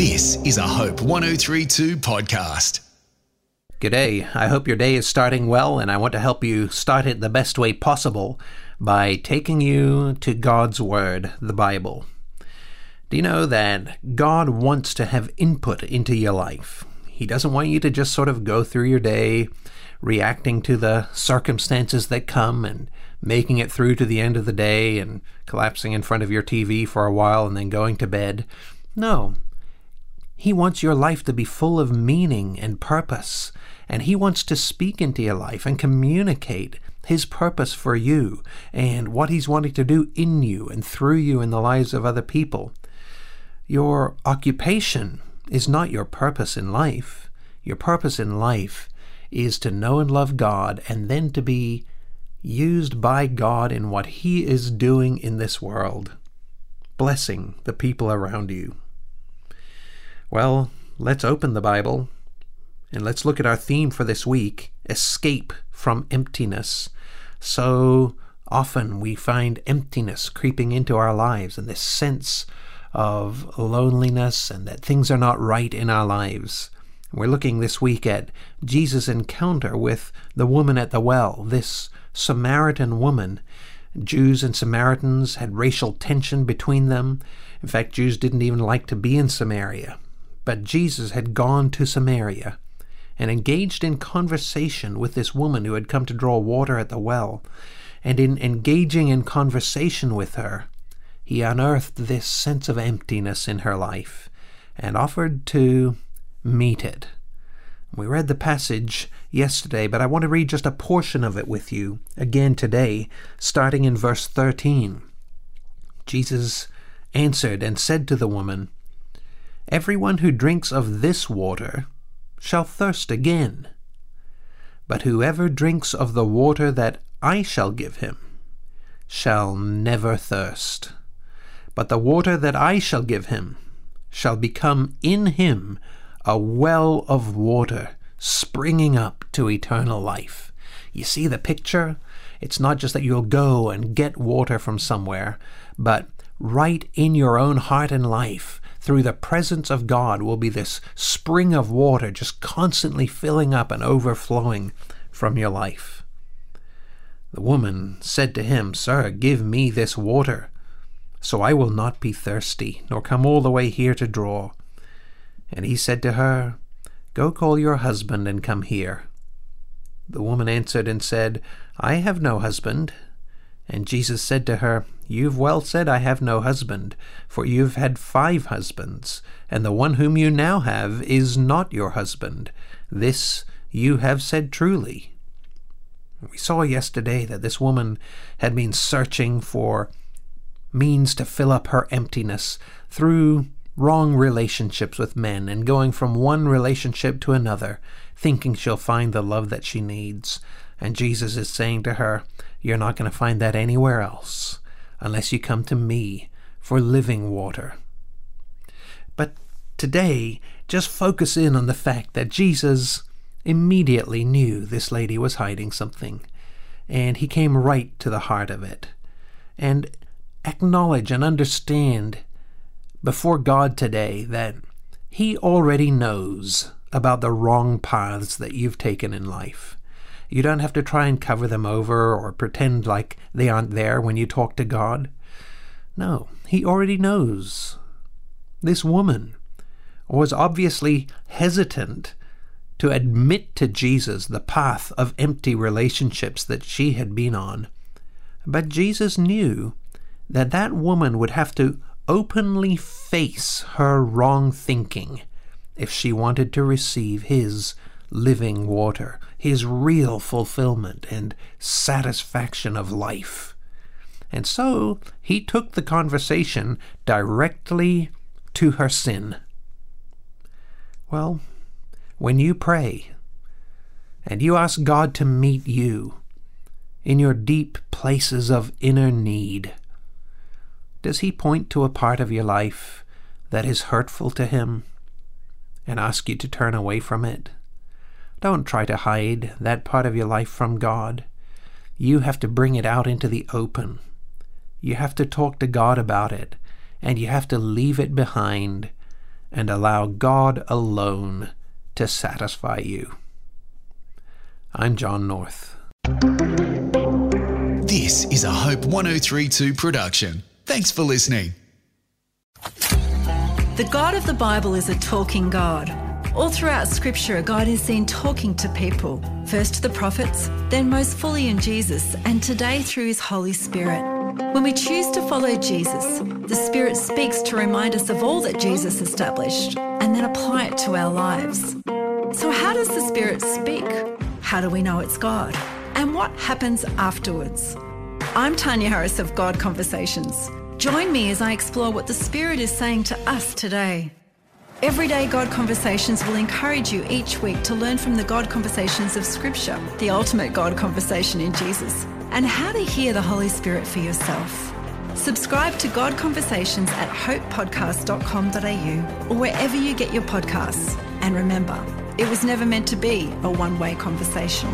This is a Hope 1032 podcast. G'day. I hope your day is starting well, and I want to help you start it the best way possible by taking you to God's Word, the Bible. Do you know that God wants to have input into your life? He doesn't want you to just sort of go through your day reacting to the circumstances that come and making it through to the end of the day and collapsing in front of your TV for a while and then going to bed. No. He wants your life to be full of meaning and purpose, and He wants to speak into your life and communicate His purpose for you and what He's wanting to do in you and through you in the lives of other people. Your occupation is not your purpose in life. Your purpose in life is to know and love God and then to be used by God in what He is doing in this world, blessing the people around you. Well, let's open the Bible and let's look at our theme for this week escape from emptiness. So often we find emptiness creeping into our lives and this sense of loneliness and that things are not right in our lives. We're looking this week at Jesus' encounter with the woman at the well, this Samaritan woman. Jews and Samaritans had racial tension between them. In fact, Jews didn't even like to be in Samaria. But Jesus had gone to Samaria and engaged in conversation with this woman who had come to draw water at the well. And in engaging in conversation with her, he unearthed this sense of emptiness in her life and offered to meet it. We read the passage yesterday, but I want to read just a portion of it with you again today, starting in verse 13. Jesus answered and said to the woman, Everyone who drinks of this water shall thirst again. But whoever drinks of the water that I shall give him shall never thirst. But the water that I shall give him shall become in him a well of water springing up to eternal life. You see the picture? It's not just that you'll go and get water from somewhere, but right in your own heart and life, through the presence of God, will be this spring of water just constantly filling up and overflowing from your life. The woman said to him, Sir, give me this water, so I will not be thirsty, nor come all the way here to draw. And he said to her, Go call your husband and come here. The woman answered and said, I have no husband. And Jesus said to her, You've well said, I have no husband, for you've had five husbands, and the one whom you now have is not your husband. This you have said truly. We saw yesterday that this woman had been searching for means to fill up her emptiness through wrong relationships with men and going from one relationship to another, thinking she'll find the love that she needs. And Jesus is saying to her, You're not going to find that anywhere else unless you come to me for living water. But today, just focus in on the fact that Jesus immediately knew this lady was hiding something, and he came right to the heart of it. And acknowledge and understand before God today that He already knows about the wrong paths that you've taken in life. You don't have to try and cover them over or pretend like they aren't there when you talk to God. No, He already knows. This woman was obviously hesitant to admit to Jesus the path of empty relationships that she had been on. But Jesus knew that that woman would have to openly face her wrong thinking if she wanted to receive his living water, his real fulfillment and satisfaction of life. And so he took the conversation directly to her sin. Well, when you pray and you ask God to meet you in your deep places of inner need, does he point to a part of your life that is hurtful to him and ask you to turn away from it? Don't try to hide that part of your life from God. You have to bring it out into the open. You have to talk to God about it, and you have to leave it behind and allow God alone to satisfy you. I'm John North. This is a Hope 1032 production. Thanks for listening. The God of the Bible is a talking God. All throughout Scripture, God is seen talking to people, first to the prophets, then most fully in Jesus, and today through His Holy Spirit. When we choose to follow Jesus, the Spirit speaks to remind us of all that Jesus established and then apply it to our lives. So, how does the Spirit speak? How do we know it's God? And what happens afterwards? I'm Tania Harris of God Conversations. Join me as I explore what the Spirit is saying to us today. Everyday God Conversations will encourage you each week to learn from the God Conversations of Scripture, the ultimate God conversation in Jesus, and how to hear the Holy Spirit for yourself. Subscribe to God Conversations at hopepodcast.com.au or wherever you get your podcasts. And remember, it was never meant to be a one way conversation.